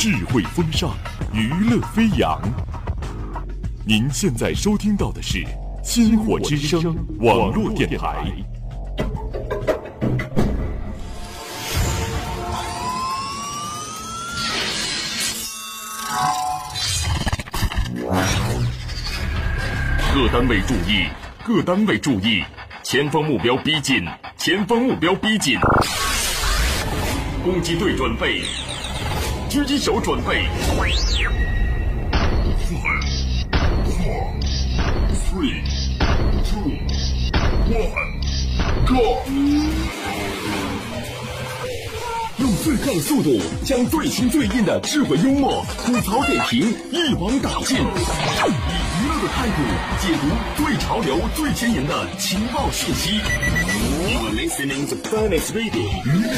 智慧风尚，娱乐飞扬。您现在收听到的是《星火之声》网络电台。各单位注意，各单位注意，前方目标逼近，前方目标逼近。攻击队准备，狙击手准备。用最快的速度将最新最硬的智慧幽默、吐槽点评一网打尽，以娱乐的态度解读最潮流、最前沿的情报信息。Are listening to Finest Radio，娱乐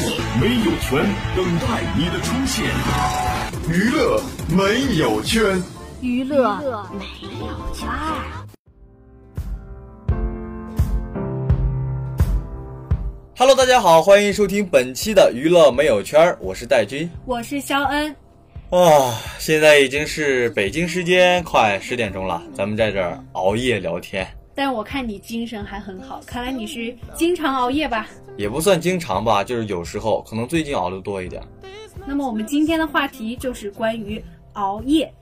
没有圈，等待你的出现。娱乐没有圈，娱乐没有圈儿。Hello，大家好，欢迎收听本期的娱乐没有圈儿，我是戴军。我是肖恩，哇、现在已经是北京时间快十点钟了，咱们在这儿熬夜聊天，但我看你精神还很好，看来你是经常熬夜吧？也不算经常吧，就是有时候，可能最近熬的多一点。那么我们今天的话题就是关于熬夜。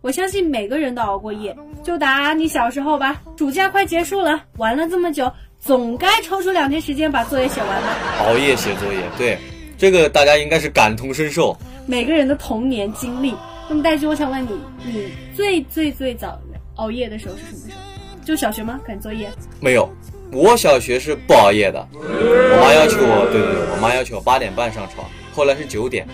我相信每个人都熬过夜，就打你小时候吧，暑假快结束了，玩了这么久，总该抽出两天时间把作业写完吧？熬夜写作业，对，这个大家应该是感同身受。每个人的童年经历。那么戴军，我想问你，你最最最早熬夜的时候是什么时候？就小学吗？赶作业？没有，我小学是不熬夜的，我妈要求我，对对对，我妈要求我八点半上床，后来是九点。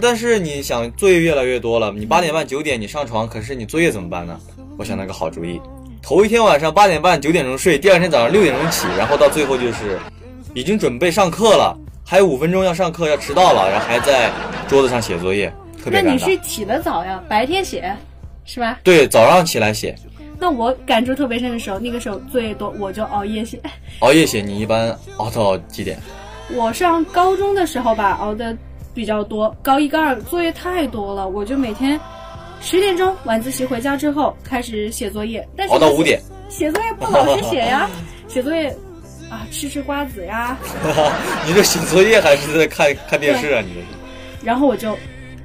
但是你想，作业越来越多了，你八点半九点你上床，可是你作业怎么办呢？我想了个好主意，头一天晚上八点半九点钟睡，第二天早上六点钟起，然后到最后就是已经准备上课了，还有五分钟要上课要迟到了，然后还在桌子上写作业，特别那。你是起得早呀，白天写，是吧？对，早上起来写，那我感触特别深的时候，那个时候作业多，我就熬夜写。熬夜写，你一般熬到几点？我上高中的时候吧，熬的比较多，高一高二作业太多了，我就每天十点钟晚自习回家之后开始写作业，但是熬到五点。写作业不老实写呀，写作业啊吃吃瓜子呀，你这写作业还是在看看电视啊？你这是？然后我就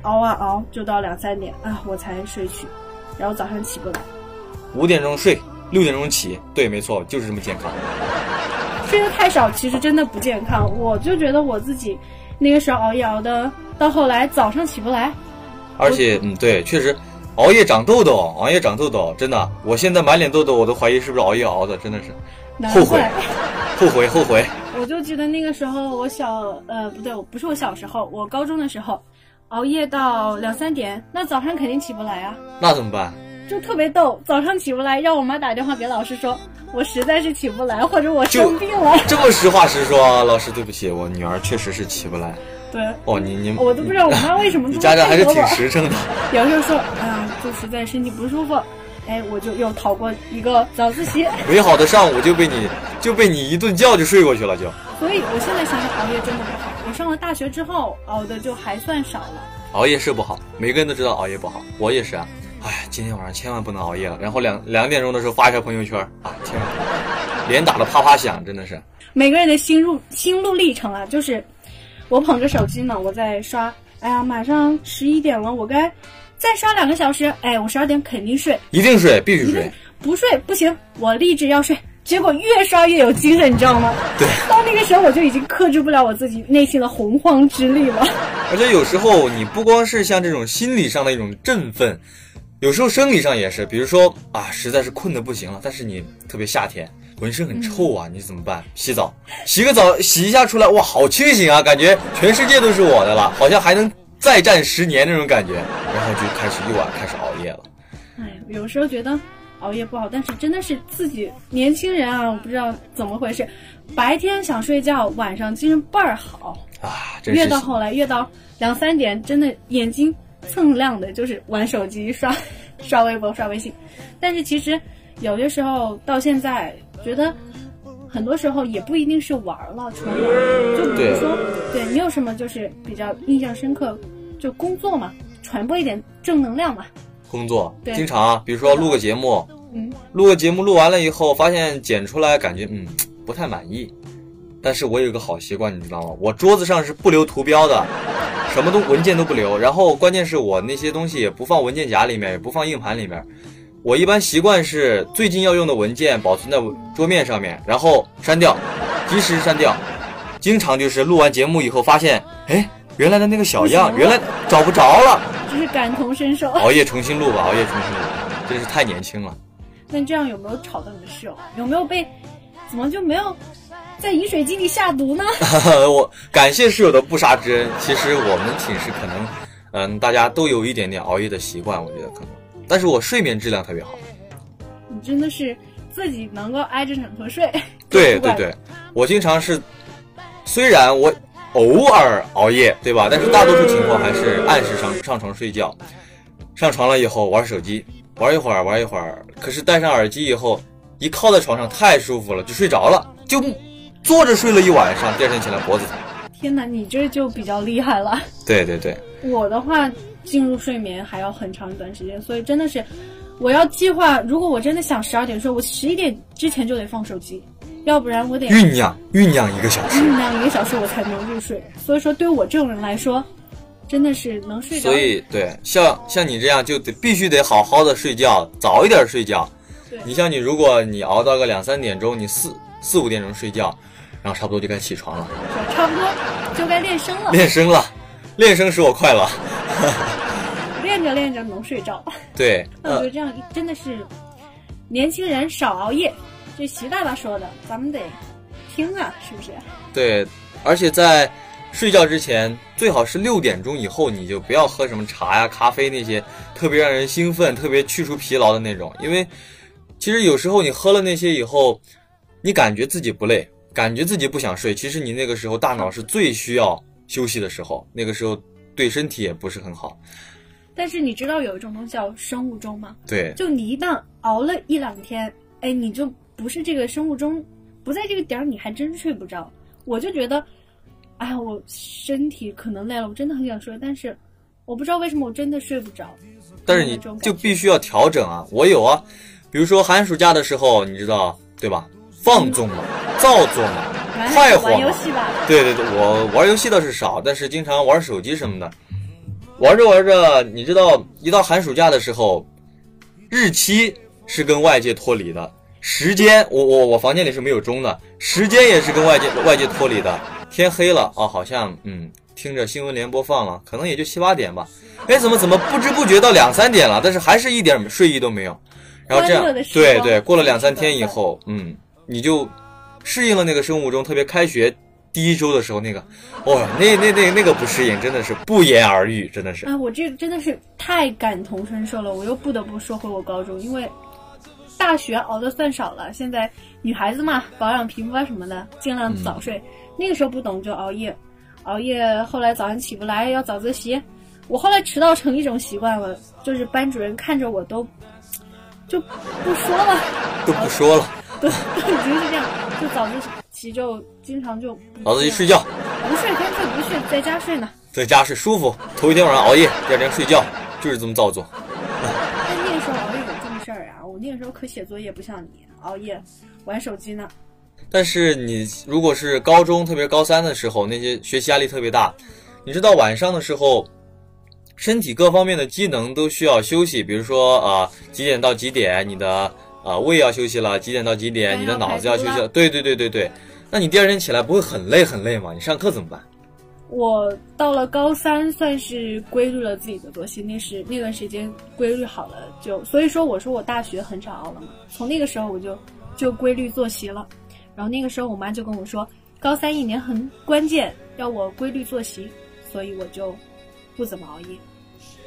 熬啊熬，就到两三点啊我才睡去，然后早上起不来，五点钟睡，六点钟起，对，没错，就是这么健康。睡得太少，其实真的不健康。我就觉得我自己那个时候熬夜熬的，到后来早上起不来。而且，嗯，对，确实，熬夜长痘痘，熬夜长痘痘，真的，我现在满脸痘痘，我都怀疑是不是熬夜熬的，真的是难后悔，后悔后悔。我就记得那个时候，我小呃不对，我不是我小时候，我高中的时候，熬夜到两三点，那早上肯定起不来啊，那怎么办？就特别逗，早上起不来，让我妈打电话给老师说，我实在是起不来，或者我生病了。这么实话实说，老师对不起，我女儿确实是起不来。对，哦，你你我都不知道我妈为什么 这么你家长还是挺实诚的。有时候说，哎呀，就实在身体不舒服，哎，我就又逃过一个早自习。美好的上午就被你就被你一顿觉就睡过去了，就所以我现在想想，熬夜真的不好。我上了大学之后，熬的就还算少了。熬夜是不好，每个人都知道熬夜不好，我也是啊。哎，今天晚上千万不能熬夜了。然后两两点钟的时候发一条朋友圈啊，千万不能，脸打的啪啪响，真的是。每个人的心路心路历程啊，就是我捧着手机呢，我在刷，哎呀，马上十一点了，我该再刷两个小时，哎，我十二点肯定睡，一定睡，必须睡。不睡不行，我立志要睡。结果越刷越有精神，你知道吗？对。到那个时候，我就已经克制不了我自己内心的洪荒之力了。而且有时候你不光是像这种心理上的一种振奋，有时候生理上也是，比如说啊，实在是困得不行了，但是你特别夏天，浑身很臭啊，你怎么办？洗澡，洗个澡，洗一下出来，哇，好清醒啊，感觉全世界都是我的了，好像还能再战十年那种感觉，然后就开始又啊开始熬夜了。哎，有时候觉得熬夜不好，但是真的是自己年轻人啊，我不知道怎么回事，白天想睡觉，晚上精神倍儿好，啊，真是越到后来越到两三点，真的眼睛锃亮的，就是玩手机、刷 刷微博、刷微信。但是其实有些时候到现在觉得。很多时候也不一定是玩了，纯玩。就比如说，对你有什么就是比较印象深刻，就工作嘛，传播一点正能量嘛。工作对经常啊，比如说录个节目，嗯，录个节目录完了以后，发现剪出来感觉嗯不太满意。但是我有一个好习惯，你知道吗？我桌子上是不留图标的，什么都文件都不留。然后关键是我那些东西也不放文件夹里面，也不放硬盘里面。我一般习惯是最近要用的文件保存在桌面上面，然后删掉，及时删掉。经常就是录完节目以后发现，哎，原来的那个小样原来找不着了，就是感同身受。熬夜重新录吧，熬夜重新录，真是太年轻了。那这样有没有吵到你的室友？有没有被怎么就没有在饮水机里下毒呢？我感谢室友的不杀之恩。其实我们寝室可能，嗯，大家都有一点点熬夜的习惯，我觉得可能，但是我睡眠质量特别好。你真的是自己能够挨着枕头睡。对 对对，我经常是，虽然我偶尔熬夜，对吧？但是大多数情况还是按时上上床睡觉。上床了以后玩手机，玩一会儿玩一会儿，可是戴上耳机以后，一靠在床上太舒服了，就睡着了，就坐着睡了一晚上，第二天起来脖子疼。天哪，你这就比较厉害了。对对对，我的话，进入睡眠还要很长一段时间，所以真的是，我要计划，如果我真的想十二点睡，我十一点之前就得放手机，要不然我得酝酿酝酿一个小时。酝酿一个小时我才能入睡。所以说，对我这种人来说，真的是能睡着。所以，对，像像你这样就得必须得好好的睡觉，早一点睡觉。你像你，如果你熬到个两三点钟，你四四五点钟睡觉，然后差不多就该起床了，差不多就该练声了，练声了，练声使我快乐。练着练着能睡着。对，呃那我觉得，这样真的是年轻人少熬夜，这习大大说的，咱们得听啊，是不是？对，而且在睡觉之前，最好是六点钟以后，你就不要喝什么茶呀、咖啡那些特别让人兴奋、特别去除疲劳的那种，因为其实有时候你喝了那些以后，你感觉自己不累，感觉自己不想睡，其实你那个时候大脑是最需要休息的时候，那个时候对身体也不是很好。但是你知道有一种东西叫生物钟吗？对，就你一旦熬了一两天，哎，你就不是这个生物钟，不在这个点儿，你还真睡不着。我就觉得，哎，我身体可能累了，我真的很想睡，但是我不知道为什么我真的睡不着。但是你就必须要调整啊！我有啊，比如说寒暑假的时候，你知道对吧？放纵嘛，造作嘛，玩快活嘛。玩游戏吧，对对对，我玩游戏倒是少，但是经常玩手机什么的。玩着玩着，你知道，一到寒暑假的时候，日期是跟外界脱离的，时间，我我我房间里是没有钟的，时间也是跟外界外界脱离的。天黑了哦，好像嗯，听着新闻联播放了，可能也就七八点吧。哎，怎么怎么不知不觉到两三点了，但是还是一点睡意都没有。然后这样对对，过了两三天以后，嗯，你就适应了那个生物钟，特别开学第一周的时候，那个，哇、那那那那个不适应，真的是不言而喻，真的是。啊，我这真的是太感同身受了。我又不得不说回我高中，因为大学熬的算少了，现在女孩子嘛，保养皮肤啊什么的，尽量早睡。那个时候不懂就熬夜，熬夜后来早上起不来，要早自习。我后来迟到成一种习惯了，就是班主任看着我都就不说了，都不说了，都都已经是这样，就早自习就经常就不早自习睡觉，不睡，干脆不睡，在家睡呢。在家睡舒服。头一天晚上熬夜，第二天睡觉，就是这么造作。但那个时候熬夜有正事儿啊，我那个时候可写作业不像你熬夜玩手机呢。但是你如果是高中，特别是高三的时候，那些学习压力特别大，你知道晚上的时候，身体各方面的机能都需要休息，比如说啊、呃几点到几点，你的啊、呃胃要休息了，几点到几点，你的脑子要休息了。对对对对对，那你第二天起来不会很累很累吗？你上课怎么办？我到了高三，算是规律了自己的作息，那是那段时间规律好了就，所以说我说我大学很少熬了嘛，从那个时候我就就规律作息了，然后那个时候我妈就跟我说，高三一年很关键，要我规律作息，所以我就不怎么熬夜。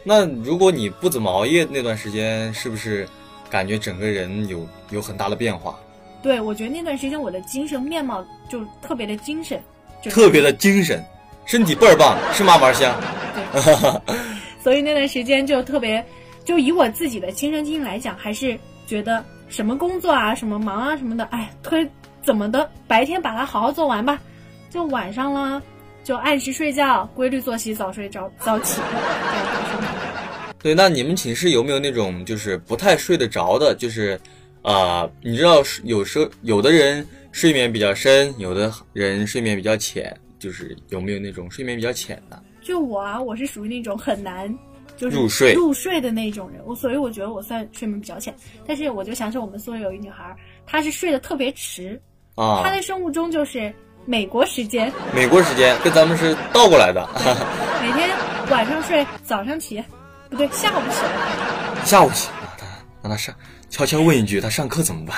那如果你不怎么熬夜那段时间，是不是感觉整个人有有很大的变化，对，我觉得那段时间我的精神面貌就特别的精神，就特别的精神，身体倍儿棒，吃嘛嘛香。所以那段时间就特别，就以我自己的亲身经历来讲，还是觉得什么工作啊、什么忙啊、什么的，哎，推怎么的，白天把它好好做完吧，就晚上了，就按时睡觉，规律作息，早睡早早起，这 样对那你们寝室有没有那种就是不太睡得着的？就是，呃，你知道有时候有的人睡眠比较深，有的人睡眠比较浅，就是有没有那种睡眠比较浅的？就我啊，我是属于那种很难就是入睡入睡的那种人，我所以我觉得我算睡眠比较浅。但是我就想起我们宿舍有一女孩，她是睡得特别迟，啊她，的生物钟就是美国时间，美国时间跟咱们是倒过来的，每天晚上睡，早上起，不对，下午起来。下午起，他让他上，悄悄问一句，他上课怎么办？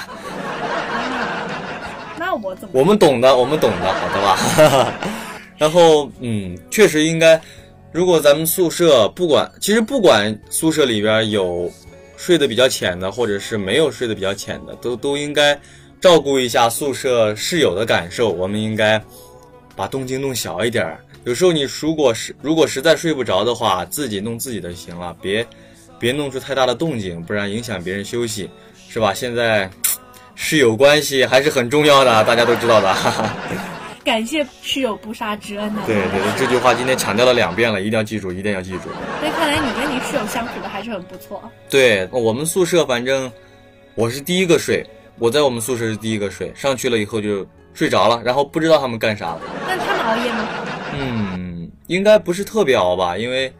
那我怎么？我们懂的，我们懂的，好的吧？然后，嗯，确实应该，如果咱们宿舍不管，其实不管宿舍里边有睡得比较浅的，或者是没有睡得比较浅的，都都应该照顾一下宿舍室友的感受。我们应该把动静弄小一点儿。有时候你如果是如果实在睡不着的话，自己弄自己的就行了，别别弄出太大的动静，不然影响别人休息，是吧？现在室友关系还是很重要的，大家都知道的。哈哈。感谢室友不杀之恩呐、对对对，这句话今天强调了两遍了，一定要记住，一定要记住。那看来你跟你室友相处的还是很不错。对我们宿舍，反正我是第一个睡，我在我们宿舍是第一个睡，上去了以后就睡着了，然后不知道他们干啥了。那他们熬夜吗？嗯，应该不是特别熬吧，因为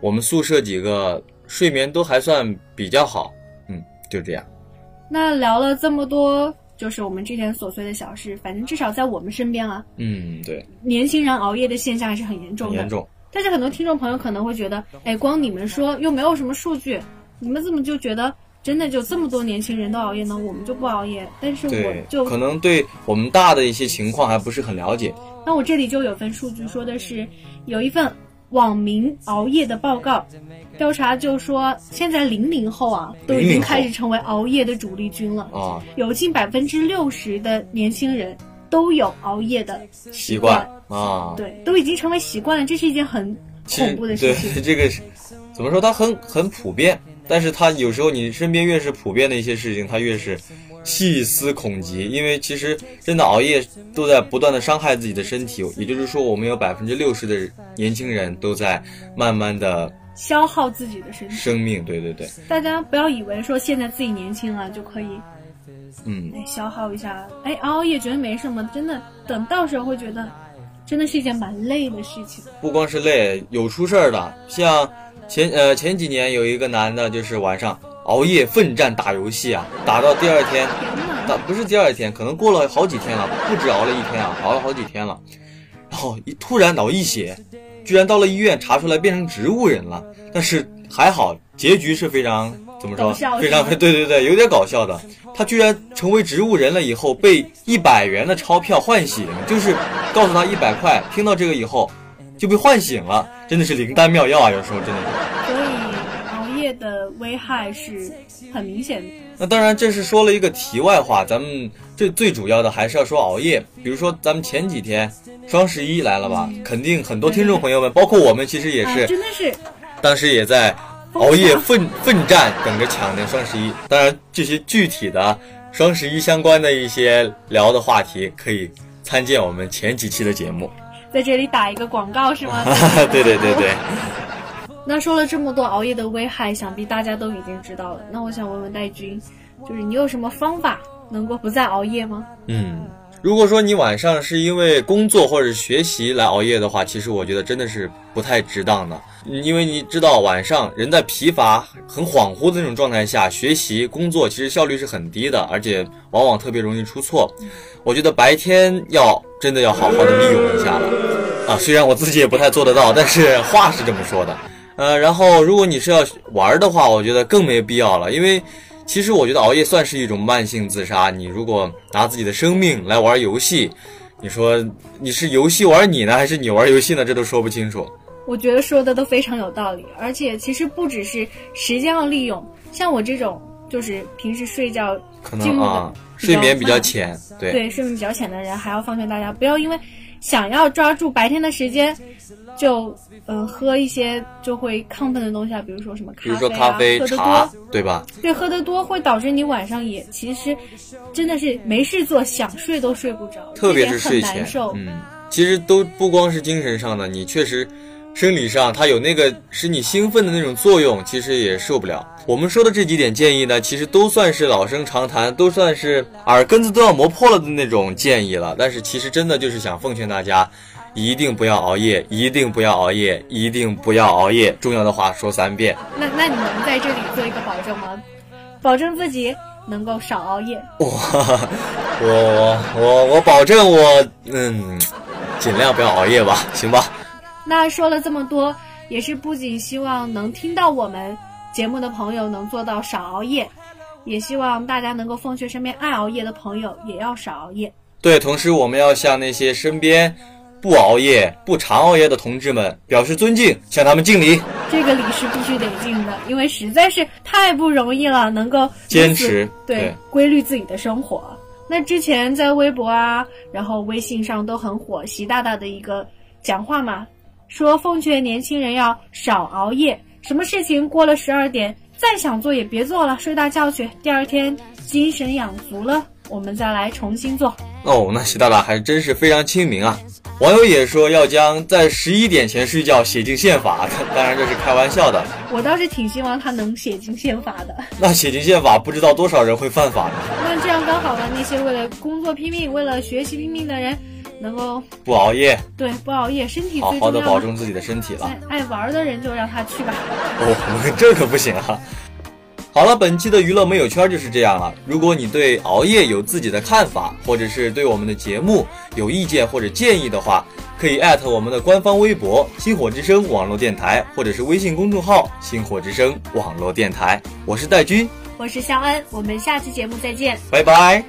我们宿舍几个睡眠都还算比较好。嗯，就这样。那聊了这么多，就是我们之前琐碎的小事，反正至少在我们身边啊，嗯，对，年轻人熬夜的现象还是很严重的。严重。但是很多听众朋友可能会觉得，哎，光你们说又没有什么数据，你们怎么就觉得真的就这么多年轻人都熬夜呢？我们就不熬夜，但是我，就可能对我们大的一些情况还不是很了解。那我这里就有份数据说的是，有一份网民熬夜的报告，调查就说现在零零后啊都已经开始成为熬夜的主力军了，啊，有近百分之六十的年轻人都有熬夜的习惯惯，啊，对，都已经成为习惯了，这是一件很恐怖的事对情。这个是怎么说？它很很普遍，但是它有时候你身边越是普遍的一些事情，它越是细思恐极。因为其实真的熬夜都在不断的伤害自己的身体，也就是说，我们有百分之六十的年轻人都在慢慢的消耗自己的身体，生命。对对对，大家不要以为说现在自己年轻了就可以嗯，哎消耗一下，哎熬夜觉得没什么，真的等到时候会觉得真的是一件蛮累的事情。不光是累，有出事儿的，像前呃前几年有一个男的，就是晚上熬夜奋战打游戏啊，打到第二天。天哪！那不是第二天，可能过了好几天了，不止熬了一天啊，熬了好几天了。然后一突然脑溢血，居然到了医院查出来变成植物人了。但是还好，结局是非常怎么说？非常 对对对，有点搞笑的。他居然成为植物人了以后，被一百元的钞票唤醒，就是告诉他一百块。听到这个以后，就被唤醒了，真的是灵丹妙药啊！有时候真的是。的危害是很明显的。那当然，这是说了一个题外话，咱们最最主要的还是要说熬夜。比如说，咱们前几天双十一来了吧，肯定很多听众朋友们，包括我们，其实也啊，是真的是当时也在熬夜奋奋战，等着抢那双十一。当然，这些具体的双十一相关的一些聊的话题，可以参见我们前几期的节目。在这里打一个广告是吗？对对对对，那说了这么多熬夜的危害，想必大家都已经知道了。那我想问问戴军，就是你有什么方法能够不再熬夜吗？嗯，如果说你晚上是因为工作或者学习来熬夜的话，其实我觉得真的是不太值当的。嗯因为你知道，晚上人在疲乏、很恍惚的那种状态下学习、工作，其实效率是很低的，而且往往特别容易出错。我觉得白天要真的要好好的利用一下了。啊，虽然我自己也不太做得到，但是话是这么说的。呃，然后如果你是要玩的话，我觉得更没必要了，因为其实我觉得熬夜算是一种慢性自杀。你如果拿自己的生命来玩游戏，你说你是游戏玩你呢，还是你玩游戏呢？这都说不清楚。我觉得说的都非常有道理，而且其实不只是时间要利用，像我这种就是平时睡觉可能啊，睡眠比较浅，对对睡眠比较浅的人，还要奉劝大家不要因为想要抓住白天的时间，就呃喝一些就会亢奋的东西啊，比如说什么咖啡、啊，比如说咖啡、喝得茶多，，对吧？对，喝得多会导致你晚上也其实真的是没事做，想睡都睡不着，特别是睡前嗯，其实都不光是精神上的，你确实生理上它有那个使你兴奋的那种作用，其实也受不了。我们说的这几点建议呢，其实都算是老生常谈，都算是耳根子都要磨破了的那种建议了。但是其实真的就是想奉劝大家，一定不要熬夜，一定不要熬夜，一定不要熬夜。重要的话说三遍。那那你能在这里做一个保证吗？保证自己能够少熬夜。我我我我保证我嗯，尽量不要熬夜吧，行吧？那说了这么多，也是不仅希望能听到我们节目的朋友能做到少熬夜，也希望大家能够奉劝身边爱熬夜的朋友也要少熬夜。对，同时我们要向那些身边不熬夜、不常熬夜的同志们表示尊敬，向他们敬礼。这个礼是必须得敬的，因为实在是太不容易了，能够坚持对规律自己的生活。那之前在微博啊，然后微信上都很火，习大大的一个讲话嘛。说奉劝年轻人要少熬夜，什么事情过了十二点再想做也别做了，睡大觉去。第二天精神养足了，我们再来重新做。哦，那习大大还真是非常亲民啊！网友也说要将在十一点前睡觉写进宪法，当然这是开玩笑的。我倒是挺希望他能写进宪法的。那写进宪法，不知道多少人会犯法呢？那这样刚好了，那些为了工作拼命、为了学习拼命的人。能够不熬夜，对，不熬夜，身体好好的保重自己的身体了。爱玩的人就让他去吧。哦，这可不行啊！好了，本期的娱乐没有圈就是这样了。如果你对熬夜有自己的看法，或者是对我们的节目有意见或者建议的话，可以艾特我们的官方微博“星火之声网络电台”，或者是微信公众号“星火之声网络电台”。我是戴军，我是肖恩，我们下期节目再见，拜拜。